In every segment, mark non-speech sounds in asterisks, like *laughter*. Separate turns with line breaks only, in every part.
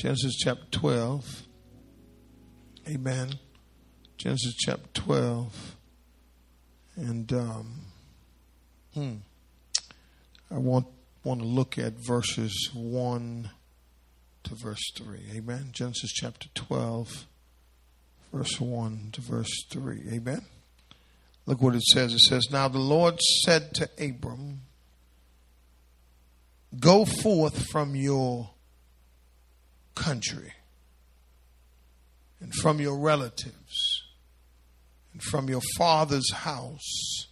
Genesis chapter 12. Amen. Genesis chapter 12. And um, hmm, I want, want to look at verses 1 to verse 3. Amen. Genesis chapter 12, verse 1 to verse 3. Amen. Look what it says. It says, Now the Lord said to Abram, Go forth from your country and from your relatives and from your father's house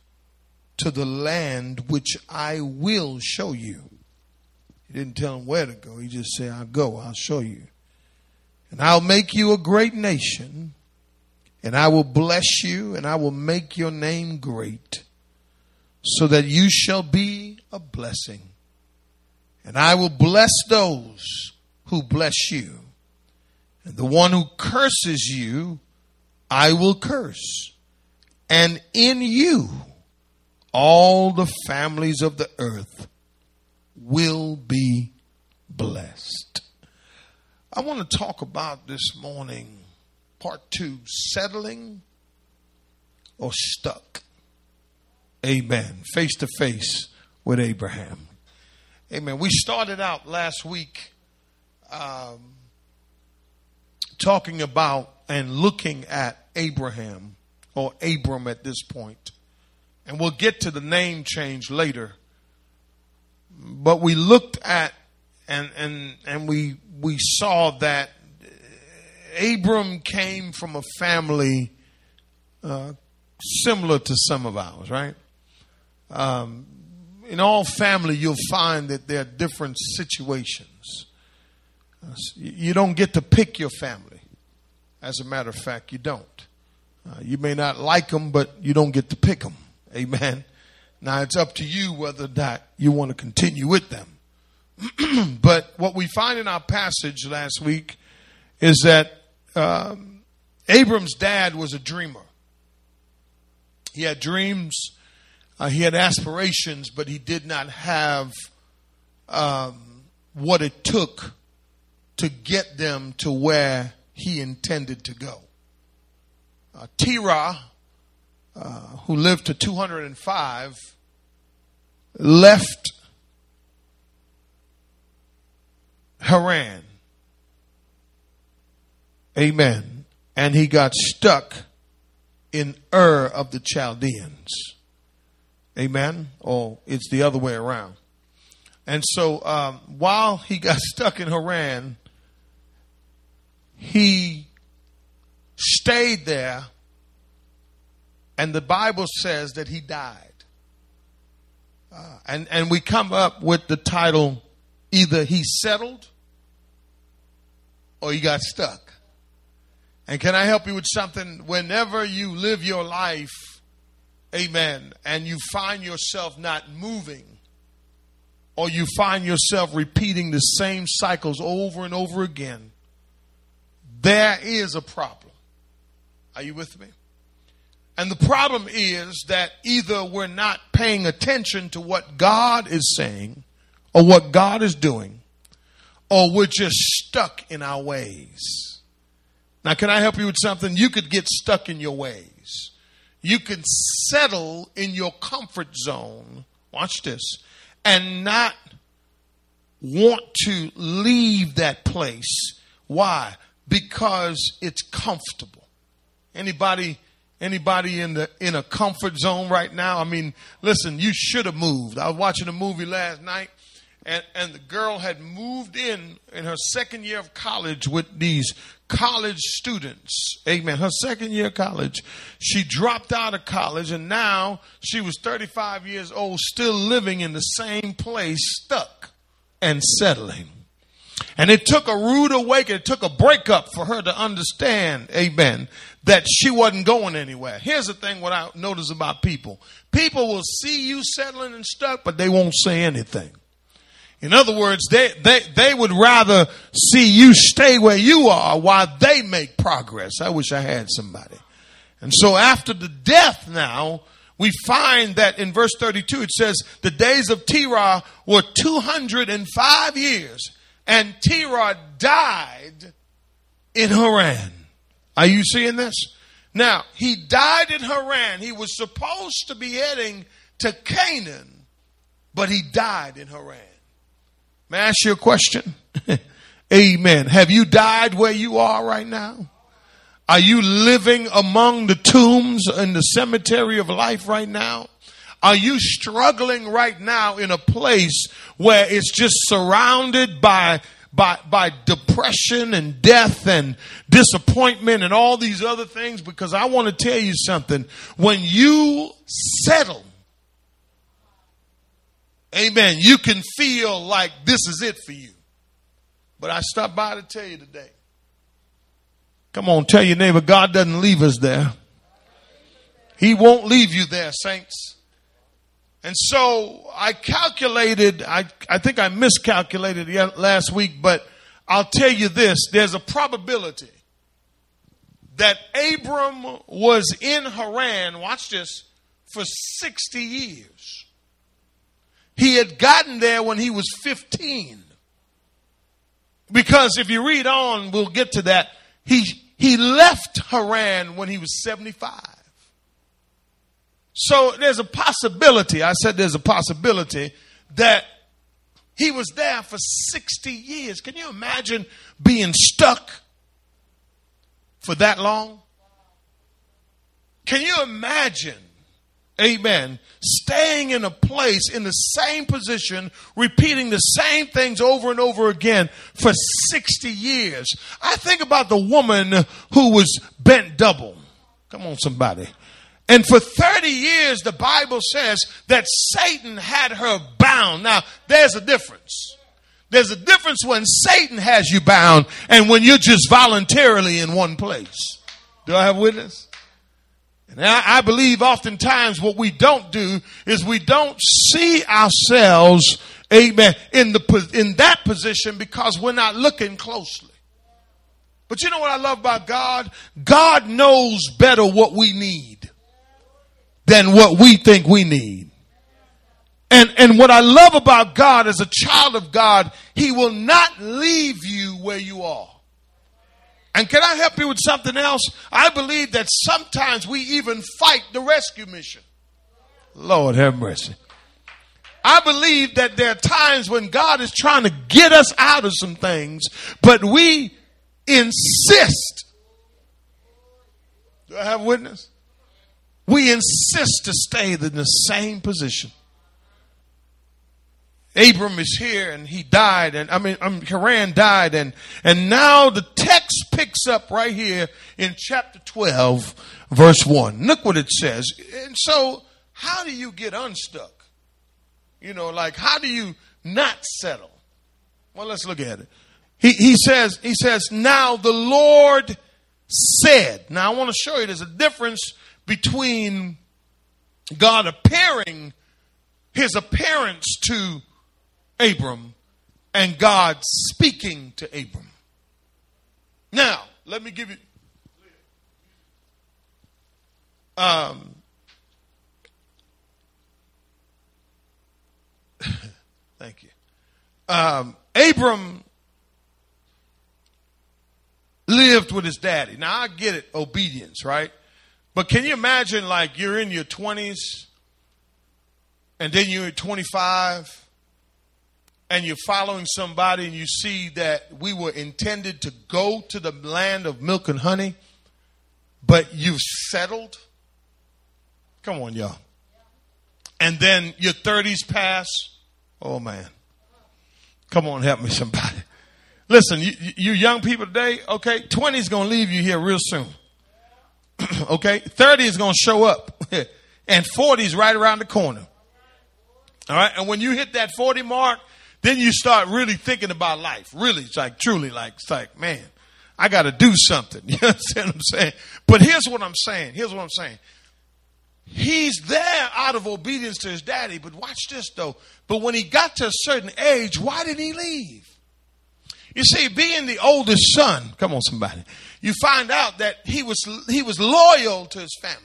to the land which I will show you. He didn't tell him where to go. He just said, I'll go, I'll show you. And I'll make you a great nation, and I will bless you, and I will make your name great, so that you shall be a blessing. And I will bless those who bless you. And the one who curses you, I will curse. And in you, all the families of the earth will be blessed. I want to talk about this morning, part two settling or stuck. Amen. Face to face with Abraham. Amen. We started out last week um, talking about and looking at Abraham or Abram at this point. And we'll get to the name change later. But we looked at and and and we we saw that Abram came from a family uh, similar to some of ours, right? Um, in all family, you'll find that there are different situations. You don't get to pick your family. As a matter of fact, you don't. Uh, you may not like them, but you don't get to pick them. Amen. Now it's up to you whether that you want to continue with them. *clears throat* but what we find in our passage last week is that um, Abram's dad was a dreamer. He had dreams uh, he had aspirations, but he did not have um, what it took to get them to where he intended to go. Uh, uh, who lived to 205, left Haran. Amen. And he got stuck in Ur of the Chaldeans. Amen? Or it's the other way around. And so um, while he got *laughs* stuck in Haran, he stayed there, and the Bible says that he died. Uh, and, and we come up with the title either he settled or he got stuck. And can I help you with something? Whenever you live your life amen, and you find yourself not moving, or you find yourself repeating the same cycles over and over again, there is a problem. Are you with me? And the problem is that either we're not paying attention to what God is saying or what God is doing, or we're just stuck in our ways. Now, can I help you with something? You could get stuck in your ways you can settle in your comfort zone. Watch this. And not want to leave that place. Why? Because it's comfortable. Anybody anybody in the in a comfort zone right now? I mean, listen, you should have moved. I was watching a movie last night and, and the girl had moved in in her second year of college with these college students. Amen. Her second year of college. She dropped out of college and now she was 35 years old, still living in the same place, stuck and settling. And it took a rude awakening, it took a breakup for her to understand, amen, that she wasn't going anywhere. Here's the thing what I notice about people. People will see you settling and stuck, but they won't say anything. In other words, they, they, they would rather see you stay where you are while they make progress. I wish I had somebody. And so after the death now, we find that in verse 32 it says the days of Terah were 205 years And Terah died in Haran. Are you seeing this? Now, he died in Haran. He was supposed to be heading to Canaan, but he died in Haran. May I ask you a question? *laughs* Amen. Have you died where you are right now? Are you living among the tombs in the cemetery of life right now? Are you struggling right now in a place where it's just surrounded by by by depression and death and disappointment and all these other things because I want to tell you something when you settle amen you can feel like this is it for you but I stopped by to tell you today Come on, tell your neighbor, God doesn't leave us there. He won't leave you there, saints. And so I calculated, I, I think I miscalculated uh, last week, but I'll tell you this there's a probability that Abram was in Haran, watch this, for 60 years. He had gotten there when he was 15. Because if you read on, we'll get to that. He, he left Haran when he was 75. So there's a possibility, I said there's a possibility that he was there for 60 years. Can you imagine being stuck for that long? Can you imagine Amen. Staying in a place in the same position, repeating the same things over and over again for 60 years. I think about the woman who was bent double. Come on, somebody. And for 30 years, the Bible says that Satan had her bound. Now, there's a difference. There's a difference when Satan has you bound and when you're just voluntarily in one place. Do I have witness? And I, I believe oftentimes what we don't do is we don't see ourselves, amen, in the, in that position because we're not looking closely. But you know what I love about God? God knows better what we need than what we think we need. And, and what I love about God as a child of God, He will not leave you where you are. And can I help you with something else? I believe that sometimes we even fight the rescue mission. Lord have mercy. I believe that there are times when God is trying to get us out of some things, but we insist. Do I have witness? We insist to stay in the same position. Abram is here and he died and I mean um, Haran died and and now the text picks up right here in chapter 12 verse 1. Look what it says. And so how do you get unstuck? You know, like how do you not settle? Well, let's look at it. He he says he says now the Lord said. Now I want to show you there's a difference between God appearing his appearance to Abram and God speaking to Abram. Now, let me give you. Um, *laughs* thank you. Um, Abram lived with his daddy. Now, I get it, obedience, right? But can you imagine, like, you're in your 20s and then you're 25 and you're following somebody and you see that we were intended to go to the land of milk and honey, but you've settled. Come on, y'all. And then your 30s pass. Oh, man. Come on, help me, somebody. Listen, you, you young people today, okay, 20's going to leave you here real soon. *clears throat* okay, 30 is going to show up, *laughs* and 40 is right around the corner. All right, and when you hit that 40 mark, then you start really thinking about life. Really, it's like truly like, it's like, man, I got to do something. *laughs* You understand what I'm saying? But here's what I'm saying. Here's what I'm saying. He's there out of obedience to his daddy, but watch this though. But when he got to a certain age, why did he leave? You see, being the oldest son, come on somebody, you find out that he was he was loyal to his family.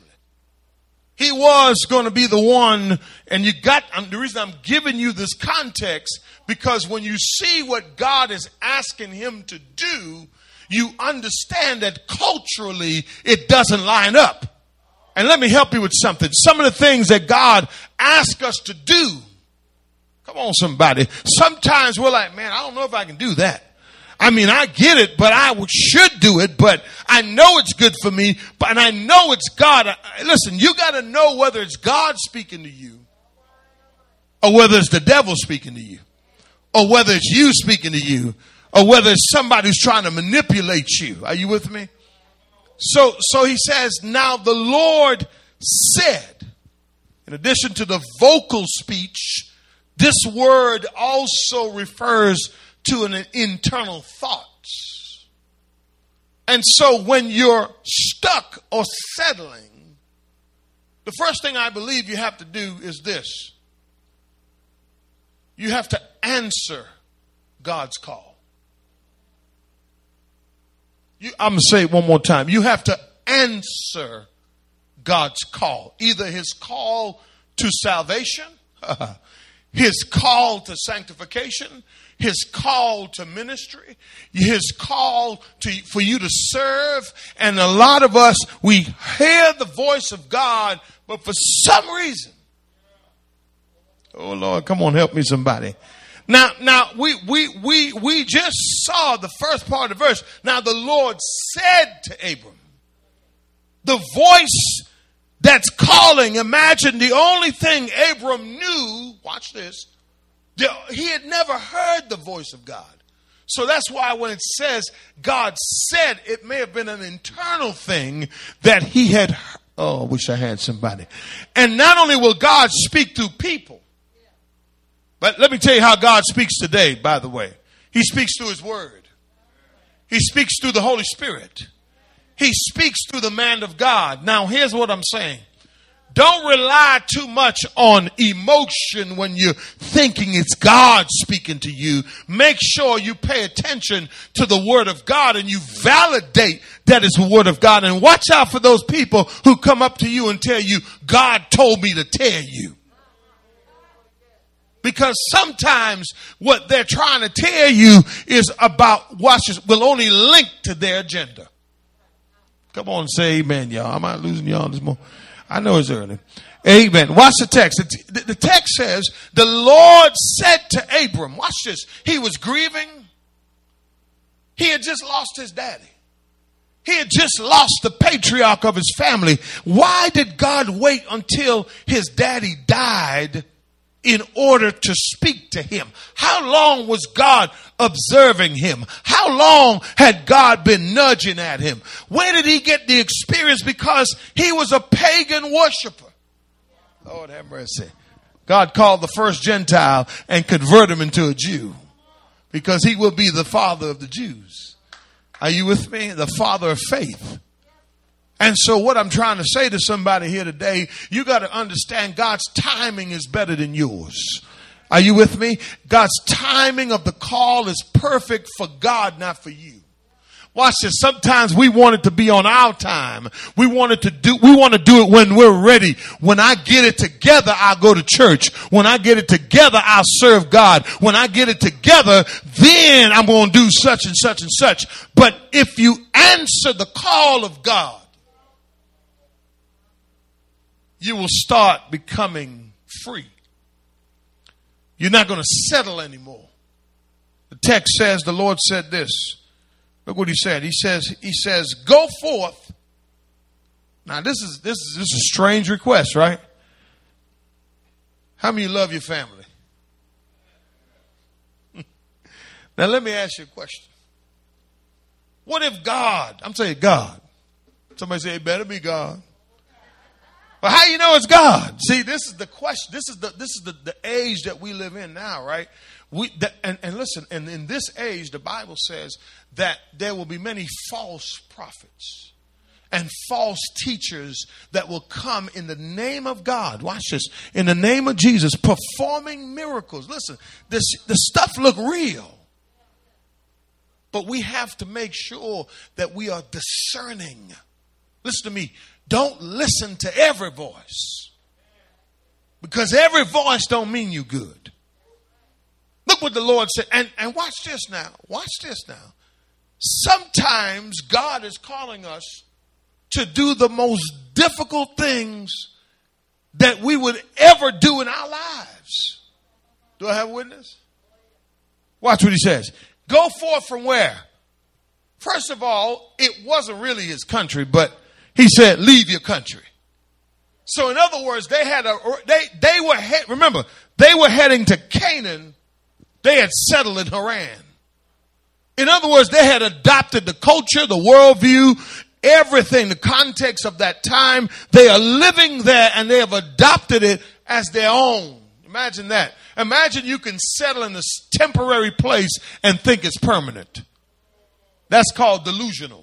He was going to be the one, and you got, um, the reason I'm giving you this context, because when you see what God is asking him to do, you understand that culturally it doesn't line up. And let me help you with something. Some of the things that God asks us to do, come on, somebody. Sometimes we're like, man, I don't know if I can do that. I mean, I get it, but I should do it, but I know it's good for me, but and I know it's God. Listen, you got to know whether it's God speaking to you or whether it's the devil speaking to you or whether it's you speaking to you or whether it's somebody who's trying to manipulate you. Are you with me? So, so he says, now the Lord said, in addition to the vocal speech, this word also refers to an internal thought. And so when you're stuck or settling, the first thing I believe you have to do is this you have to answer God's call. You, I'm going to say it one more time. You have to answer God's call, either his call to salvation, *laughs* his call to sanctification, his call to ministry, his call to, for you to serve. And a lot of us, we hear the voice of God, but for some reason, oh Lord, come on, help me somebody. Now, now we, we, we, we just saw the first part of the verse. Now the Lord said to Abram, the voice that's calling, imagine the only thing Abram knew, watch this, he had never heard the voice of God. So that's why when it says God said, it may have been an internal thing that he had. Oh, I wish I had somebody. And not only will God speak through people, but let me tell you how God speaks today, by the way. He speaks through his word. He speaks through the Holy Spirit. He speaks through the man of God. Now, here's what I'm saying. Don't rely too much on emotion when you're thinking it's God speaking to you. Make sure you pay attention to the word of God and you validate that it's the word of God. And watch out for those people who come up to you and tell you, God told me to tell you. Because sometimes what they're trying to tell you is about, watch will only link to their agenda. Come on, say amen, y'all. I'm I losing y'all this morning? I know it's early. Amen. Watch the text. The, the, text says, the Lord said to Abram, watch this. He was grieving. He had just lost his daddy. He had just lost the patriarch of his family. Why did God wait until his daddy died in order to speak to him? How long was God observing him? How long had God been nudging at him? Where did he get the experience? Because he was a pagan worshiper. Lord have mercy. God called the first Gentile and convert him into a Jew because he will be the father of the Jews. Are you with me? The father of faith. And so, what I'm trying to say to somebody here today, you got to understand God's timing is better than yours. Are you with me? God's timing of the call is perfect for God, not for you. Watch this. Sometimes we want it to be on our time. We want it to do, we want to do it when we're ready. When I get it together, I'll go to church. When I get it together, I'll serve God. When I get it together, then I'm going to do such and such and such. But if you answer the call of God, you will start becoming free. You're not going to settle anymore. The text says the Lord said this. Look what he said. He says, he says, go forth. Now this is this is this is a strange request, right? How many love your family? *laughs* now let me ask you a question. What if God, I'm saying God. Somebody say it better be God. But how do you know it's God? See, this is the question. This is the this is the, the age that we live in now, right? We the, and, and listen, and in this age, the Bible says that there will be many false prophets and false teachers that will come in the name of God. Watch this. In the name of Jesus, performing miracles. Listen, this the stuff look real. But we have to make sure that we are discerning listen to me, don't listen to every voice. Because every voice don't mean you good. Look what the Lord said. And, and watch this now. Watch this now. Sometimes God is calling us to do the most difficult things that we would ever do in our lives. Do I have a witness? Watch what he says. Go forth from where? First of all, it wasn't really his country, but he said, leave your country. So in other words, they had a, they, they were, he- remember, they were heading to Canaan. They had settled in Haran. In other words, they had adopted the culture, the worldview, everything, the context of that time. They are living there and they have adopted it as their own. Imagine that. Imagine you can settle in this temporary place and think it's permanent. That's called delusional.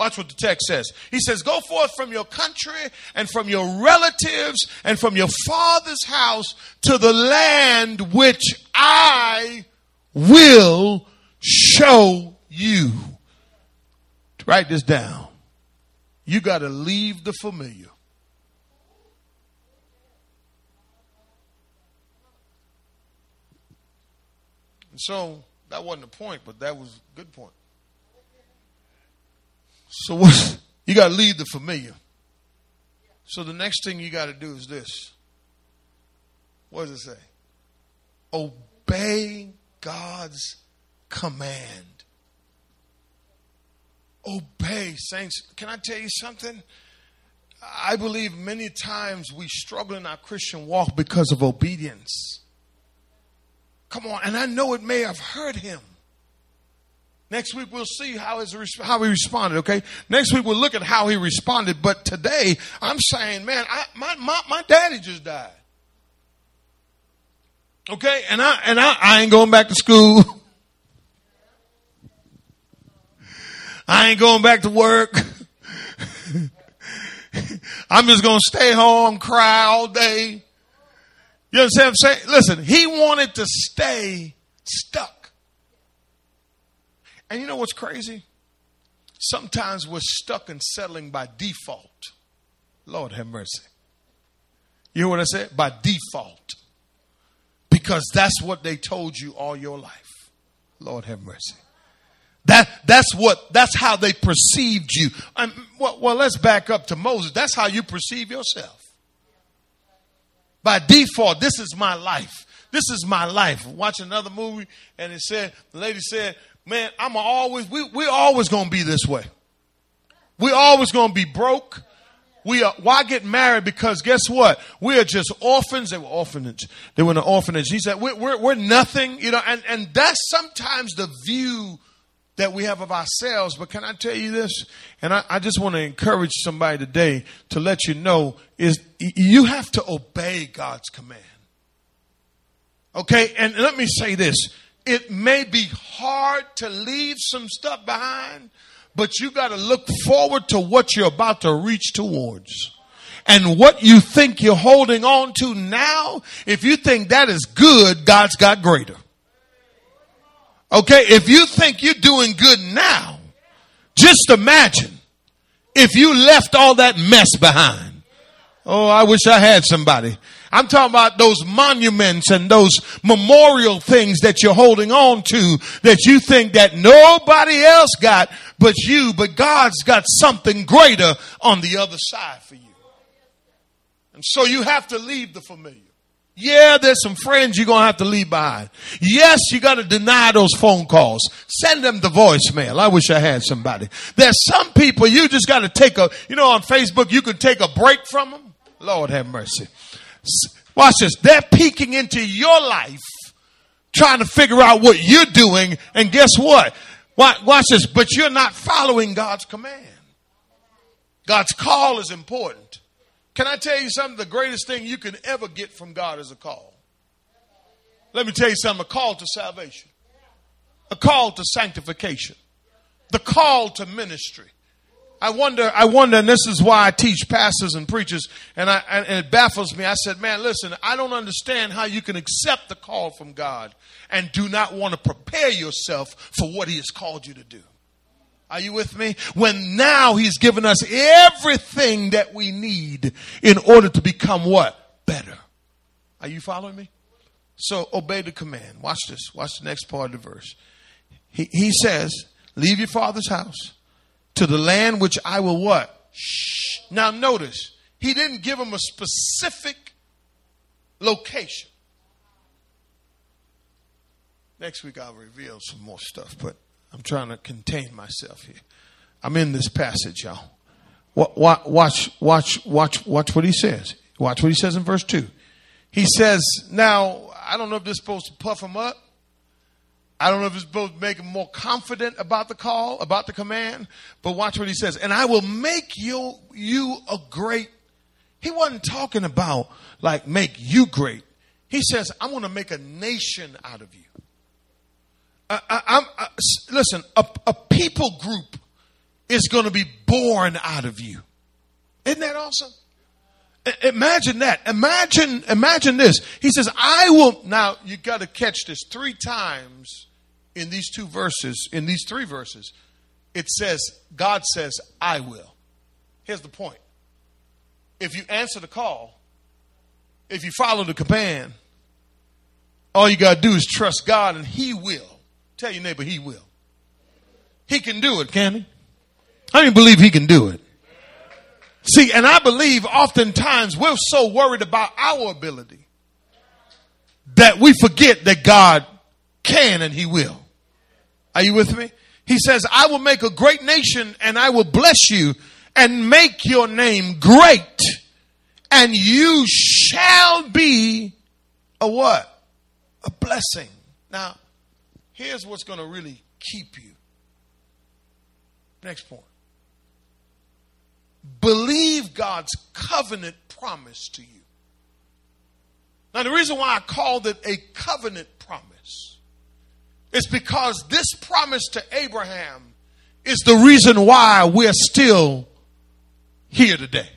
Watch what the text says. He says, Go forth from your country and from your relatives and from your father's house to the land which I will show you. Write this down. You got to leave the familiar. And so that wasn't the point, but that was a good point. So what *laughs* you got to leave the familiar. So the next thing you got to do is this. What does it say? Obey God's command. Obey, saints. Can I tell you something? I believe many times we struggle in our Christian walk because of obedience. Come on, and I know it may have hurt him. Next week we'll see how his how he responded. Okay, next week we'll look at how he responded. But today I'm saying, man, I, my my my daddy just died. Okay, and I and I, I ain't going back to school. *laughs* I ain't going back to work. *laughs* I'm just gonna stay home, cry all day. You understand what I'm saying? Listen, he wanted to stay stuck. And you know what's crazy? Sometimes we're stuck in settling by default. Lord have mercy. You hear what I said? By default. Because that's what they told you all your life. Lord have mercy. That that's what that's how they perceived you. Well, well, let's back up to Moses. That's how you perceive yourself. By default, this is my life. This is my life. Watch another movie, and it said the lady said, "Man, I'm always we we're always gonna be this way. We're always gonna be broke." We are, why get married? Because guess what? We are just orphans. They were orphanage. They were in an orphanage. He said, we're, we're, we're nothing, you know, and, and that's sometimes the view that we have of ourselves. But can I tell you this? And I, I just want to encourage somebody today to let you know is you have to obey God's command. Okay. And let me say this. It may be hard to leave some stuff behind, but you got to look forward to what you're about to reach towards. And what you think you're holding on to now, if you think that is good, God's got greater. Okay, if you think you're doing good now, just imagine if you left all that mess behind. Oh, I wish I had somebody. I'm talking about those monuments and those memorial things that you're holding on to that you think that nobody else got but you, but God's got something greater on the other side for you. And so you have to leave the familiar. Yeah, there's some friends you're going to have to leave behind. Yes, you got to deny those phone calls. Send them the voicemail. I wish I had somebody. There's some people you just got to take a, you know, on Facebook, you can take a break from them. Lord have mercy. Watch this. They're peeking into your life, trying to figure out what you're doing. And guess what? Watch this. But you're not following God's command. God's call is important. Can I tell you something? The greatest thing you can ever get from God is a call. Let me tell you something a call to salvation, a call to sanctification, the call to ministry. I wonder, I wonder, and this is why I teach pastors and preachers, and, I, and it baffles me. I said, man, listen, I don't understand how you can accept the call from God and do not want to prepare yourself for what He has called you to do. Are you with me? When now he's given us everything that we need in order to become what? Better. Are you following me? So obey the command. Watch this. Watch the next part of the verse. He, he says, leave your father's house to the land which I will what? Shh. Now notice, he didn't give him a specific location. Next week I'll reveal some more stuff, but I'm trying to contain myself here. I'm in this passage, y'all. Watch, watch, watch, watch, watch what he says. Watch what he says in verse 2. He says, Now, I don't know if this is supposed to puff him up. I don't know if it's supposed to make him more confident about the call, about the command, but watch what he says. And I will make you, you a great. He wasn't talking about like make you great. He says, I'm going to make a nation out of you. I, I, I, listen, a, a people group is going to be born out of you. Isn't that awesome? Imagine that. Imagine, imagine this. He says, I will, now you got to catch this three times in these two verses, in these three verses. It says, God says, I will. Here's the point. If you answer the call, if you follow the command, all you got to do is trust God and He will. Tell your neighbor, He will. He can do it, can He? I don't believe He can do it. See, and I believe oftentimes we're so worried about our ability that we forget that God can and He will. Are you with me? He says, I will make a great nation and I will bless you and make your name great and you shall be a what? A blessing. Now, here's what's going to really keep you. Next point. Believe God's covenant promise to you. Now, the reason why I called it a covenant is because this promise to Abraham is the reason why we're still here today.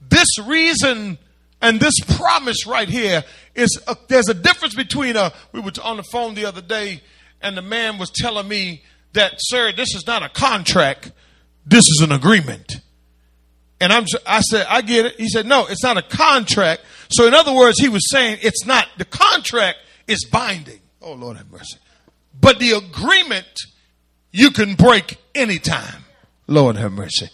This reason and this promise right here is a, there's a difference between a we were on the phone the other day and the man was telling me that sir this is not a contract. This is an agreement. And I'm I said I get it. He said no it's not a contract. So in other words he was saying it's not the contract is binding oh lord have mercy but the agreement you can break anytime lord have mercy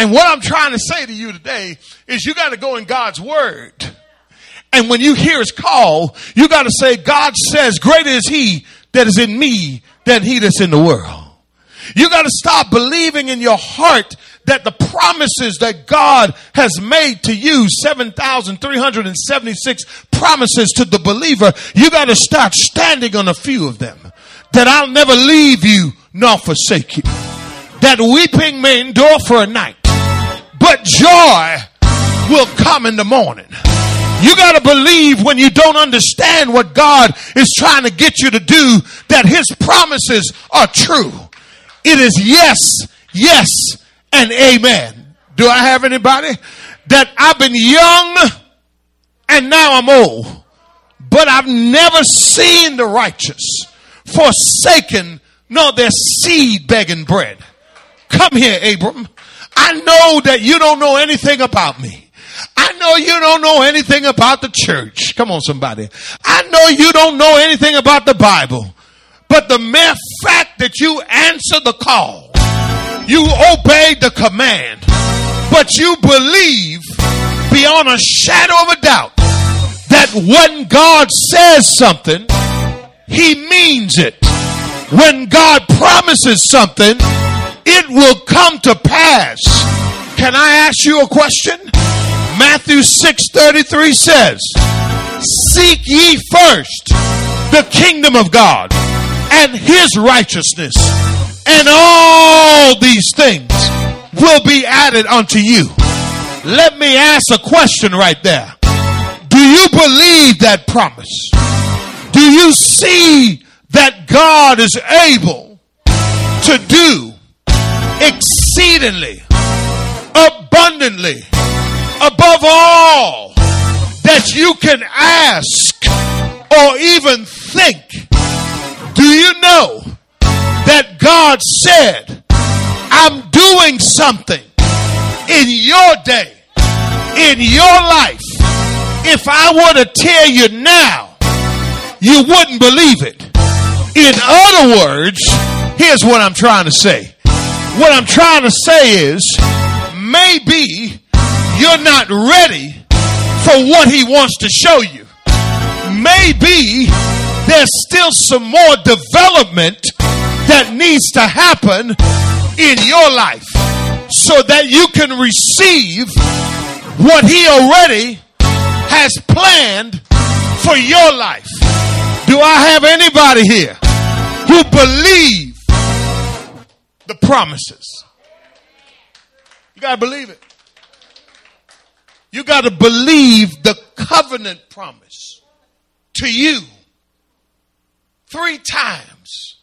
and what I'm trying to say to you today is you got to go in God's word. And when you hear his call, you got to say, God says, greater is he that is in me than he that's in the world. You got to stop believing in your heart that the promises that God has made to you, 7,376 promises to the believer, you got to start standing on a few of them. That I'll never leave you nor forsake you. That weeping may endure for a night but joy will come in the morning. You got to believe when you don't understand what God is trying to get you to do that his promises are true. It is yes, yes, and amen. Do I have anybody that I've been young and now I'm old, but I've never seen the righteous forsaken nor their seed begging bread. Come here, Abram. I know that you don't know anything about me. I know you don't know anything about the church. Come on, somebody. I know you don't know anything about the Bible. But the mere fact that you answer the call, you obeyed the command, but you believe beyond a shadow of a doubt that when God says something, He means it. When God promises something, it will come to pass. Can I ask you a question? Matthew 6:33 says, "Seek ye first the kingdom of God and his righteousness, and all these things will be added unto you." Let me ask a question right there. Do you believe that promise? Do you see that God is able to do exceedingly, abundantly, above all that you can ask or even think. Do you know that God said, I'm doing something in your day, in your life. If I were to tell you now, you wouldn't believe it. In other words, here's what I'm trying to say. What I'm trying to say is maybe you're not ready for what he wants to show you. Maybe there's still some more development that needs to happen in your life so that you can receive what he already has planned for your life. Do I have anybody here who believe the promises? You got to believe it. You got to believe the covenant promise to you. Three times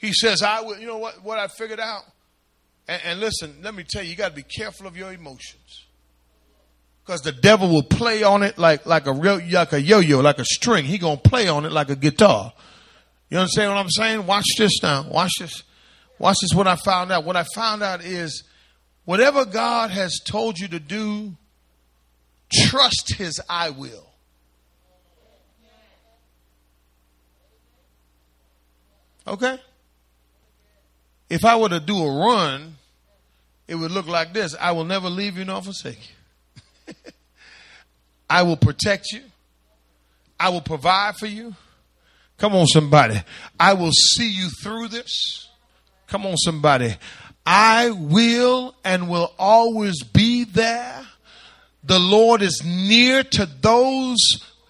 he says, I will, you know what, what I figured out? And, and listen, let me tell you, you got to be careful of your emotions. Because the devil will play on it like, like a real, like a yo-yo, like a string. He gonna play on it like a guitar. You understand what I'm saying? Watch this now. Watch this. Watch this. What I found out. What I found out is whatever God has told you to do, trust his I will. Okay? If I were to do a run, it would look like this I will never leave you nor forsake you. *laughs* I will protect you. I will provide for you. Come on, somebody. I will see you through this. Come on, somebody. I will and will always be there. The Lord is near to those.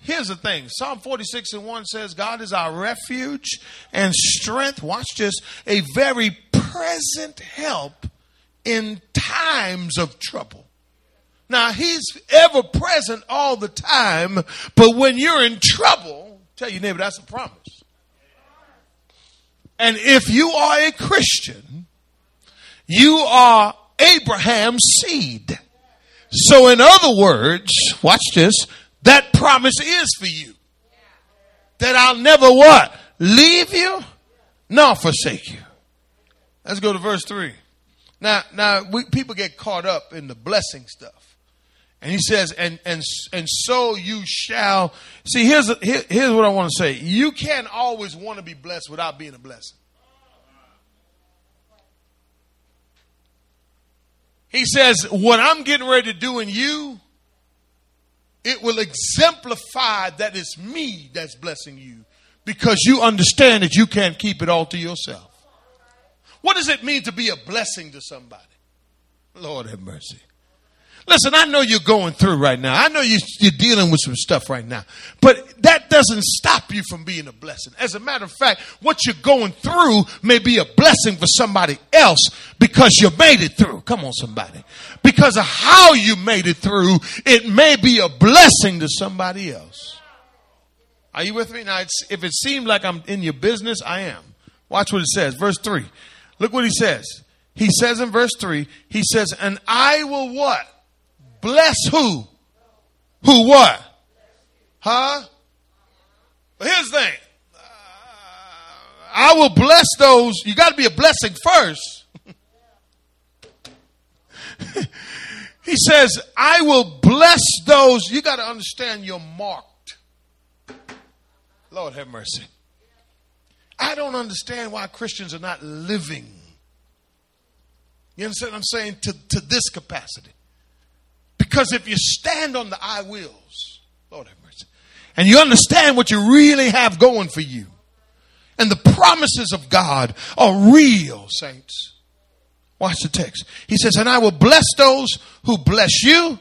Here's the thing Psalm 46 and 1 says, God is our refuge and strength. Watch this. A very present help in times of trouble. Now, He's ever present all the time, but when you're in trouble, tell your neighbor that's a promise. And if you are a Christian, you are Abraham's seed. So, in other words, watch this, that promise is for you. That I'll never what? Leave you nor forsake you. Let's go to verse 3. Now, now we, people get caught up in the blessing stuff. And he says, and, and, and so you shall. See, here's, here, here's what I want to say. You can't always want to be blessed without being a blessing. He says, what I'm getting ready to do in you, it will exemplify that it's me that's blessing you because you understand that you can't keep it all to yourself. What does it mean to be a blessing to somebody? Lord have mercy. Listen, I know you're going through right now. I know you, are dealing with some stuff right now. But that doesn't stop you from being a blessing. As a matter of fact, what you're going through may be a blessing for somebody else because you made it through. Come on, somebody. Because of how you made it through, it may be a blessing to somebody else. Are you with me? Now, if it seems like I'm in your business, I am. Watch what it says. Verse 3. Look what he says. He says in verse 3, he says, And I will what? Bless who? Who what? Huh? But here's the thing. Uh, I will bless those. You got to be a blessing first. *laughs* he says, I will bless those. You got to understand you're marked. Lord have mercy. I don't understand why Christians are not living. You understand what I'm saying? To, to this capacity. Because if you stand on the I wills, Lord have mercy, and you understand what you really have going for you, and the promises of God are real, saints. Watch the text. He says, And I will bless those who bless you,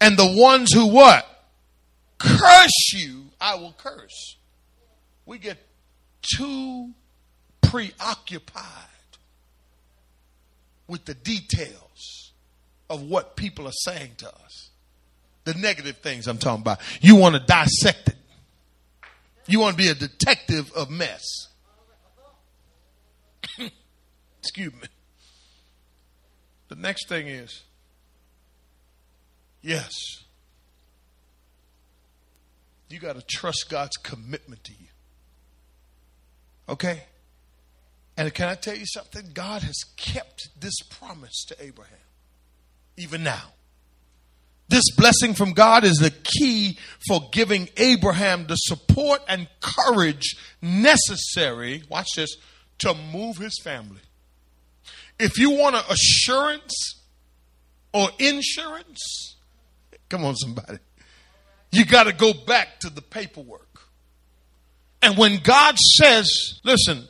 and the ones who what? Curse you, I will curse. We get too preoccupied with the details of what people are saying to us. The negative things I'm talking about. You want to dissect it. You want to be a detective of mess. *coughs* Excuse me. The next thing is yes, you got to trust God's commitment to you. Okay? And can I tell you something? God has kept this promise to Abraham, even now. This blessing from God is the key for giving Abraham the support and courage necessary, watch this, to move his family. If you want an assurance or insurance, come on, somebody, you got to go back to the paperwork. And when God says, listen,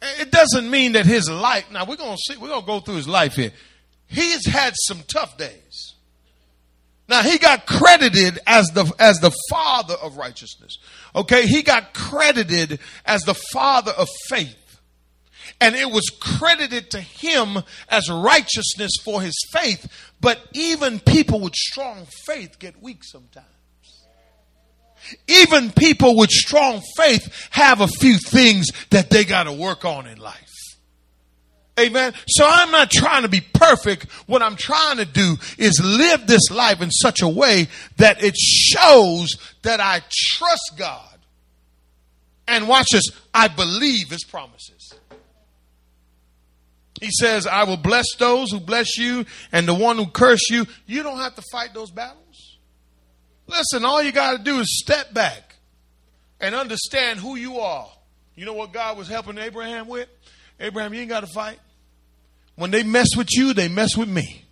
it doesn't mean that his life, now we're going to see, we're going to go through his life here. He's had some tough days. Now he got credited as the as the father of righteousness. Okay, he got credited as the father of faith. And it was credited to him as righteousness for his faith, but even people with strong faith get weak sometimes. Even people with strong faith have a few things that they got to work on in life. Amen. So I'm not trying to be perfect. What I'm trying to do is live this life in such a way that it shows that I trust God. And watch this, I believe his promises. He says, I will bless those who bless you, and the one who curse you. You don't have to fight those battles. Listen, all you got to do is step back and understand who you are. You know what God was helping Abraham with? Abraham, you ain't got to fight. When they mess with you, they mess with me.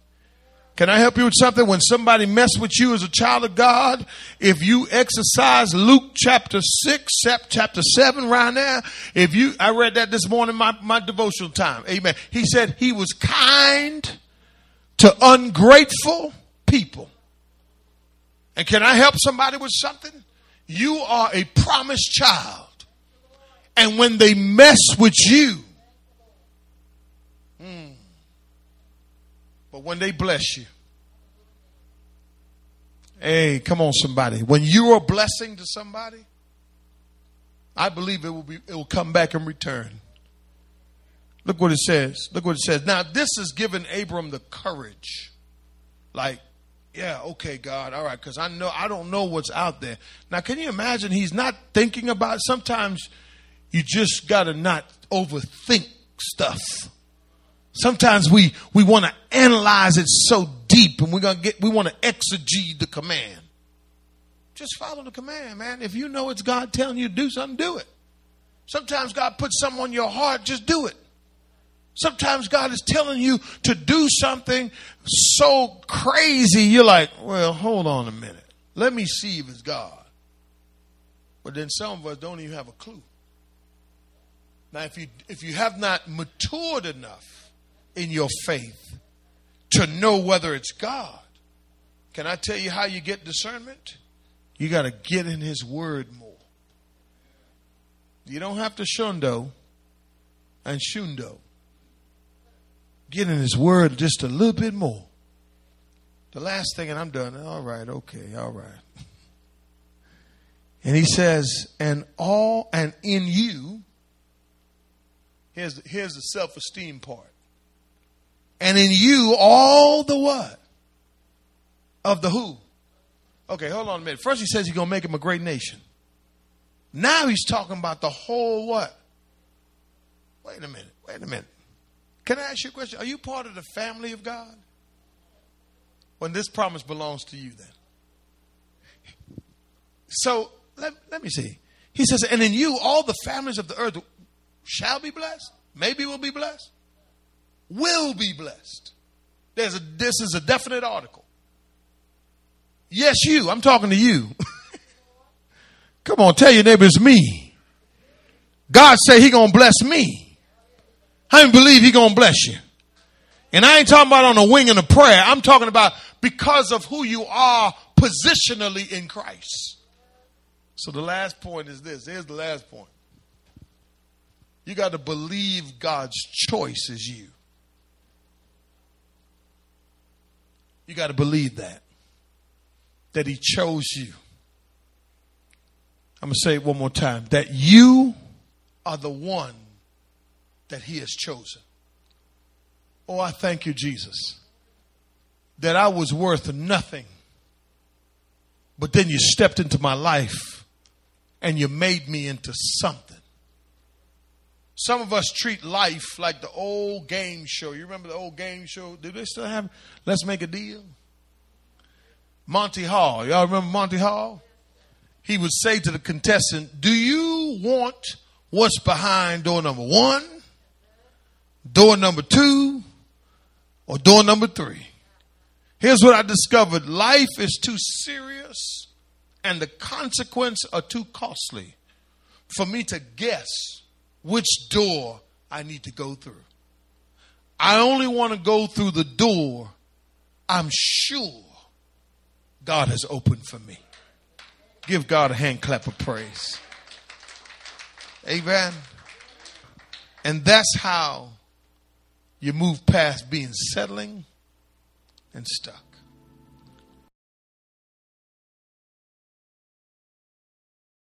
Can I help you with something? When somebody mess with you as a child of God, if you exercise Luke chapter 6, chapter 7 right now, if you, I read that this morning, my, my devotional time. Amen. He said he was kind to ungrateful people. And can I help somebody with something? You are a promised child. And when they mess with you, hmm, But when they bless you, hey, come on, somebody. When you're a blessing to somebody, I believe it will be it will come back in return. Look what it says. Look what it says. Now, this has given Abram the courage. Like, yeah, okay, God, all right, because I know I don't know what's out there. Now, can you imagine he's not thinking about sometimes you just gotta not overthink stuff. Sometimes we, we want to analyze it so deep and we're to get, we want to exegete the command. Just follow the command, man. If you know it's God telling you to do something, do it. Sometimes God puts something on your heart, just do it. Sometimes God is telling you to do something so crazy, you're like, well, hold on a minute. Let me see if it's God. But then some of us don't even have a clue. Now, if you if you have not matured enough in your faith to know whether it's God. Can I tell you how you get discernment? You got to get in His Word more. You don't have to shundo and shundo. Get in His Word just a little bit more. The last thing, and I'm done. All right, okay, all right. And he says, and all, and in you, here's, here's the self esteem part and in you all the what? Of the who? Okay, hold on a minute. First he says he's going to make him a great nation. Now he's talking about the whole what? Wait a minute. Wait a minute. Can I ask you a question? Are you part of the family of God? When this promise belongs to you then. So let, let me see. He says, and in you all the families of the earth shall be blessed. Maybe will be blessed will be blessed. There's a, this is a definite article. Yes, you. I'm talking to you. *laughs* Come on, tell your neighbors me. God say he gonna bless me. I don't believe he gonna bless you. And I ain't talking about on a wing and a prayer. I'm talking about because of who you are positionally in Christ. So the last point is this. Here's the last point. You got to believe God's choice is you. You got to believe that. That He chose you. I'm going to say it one more time. That you are the one that He has chosen. Oh, I thank you, Jesus. That I was worth nothing. But then you stepped into my life and you made me into something. Some of us treat life like the old game show. You remember the old game show? Do they still have Let's Make a Deal? Monty Hall. Y'all remember Monty Hall? He would say to the contestant, Do you want what's behind door number one, door number two, or door number three? Here's what I discovered life is too serious and the consequence are too costly for me to guess which door I need to go through. I only want to go through the door I'm sure God has opened for me. Give God a hand clap of praise. Amen. And that's how you move past being settling and stuck.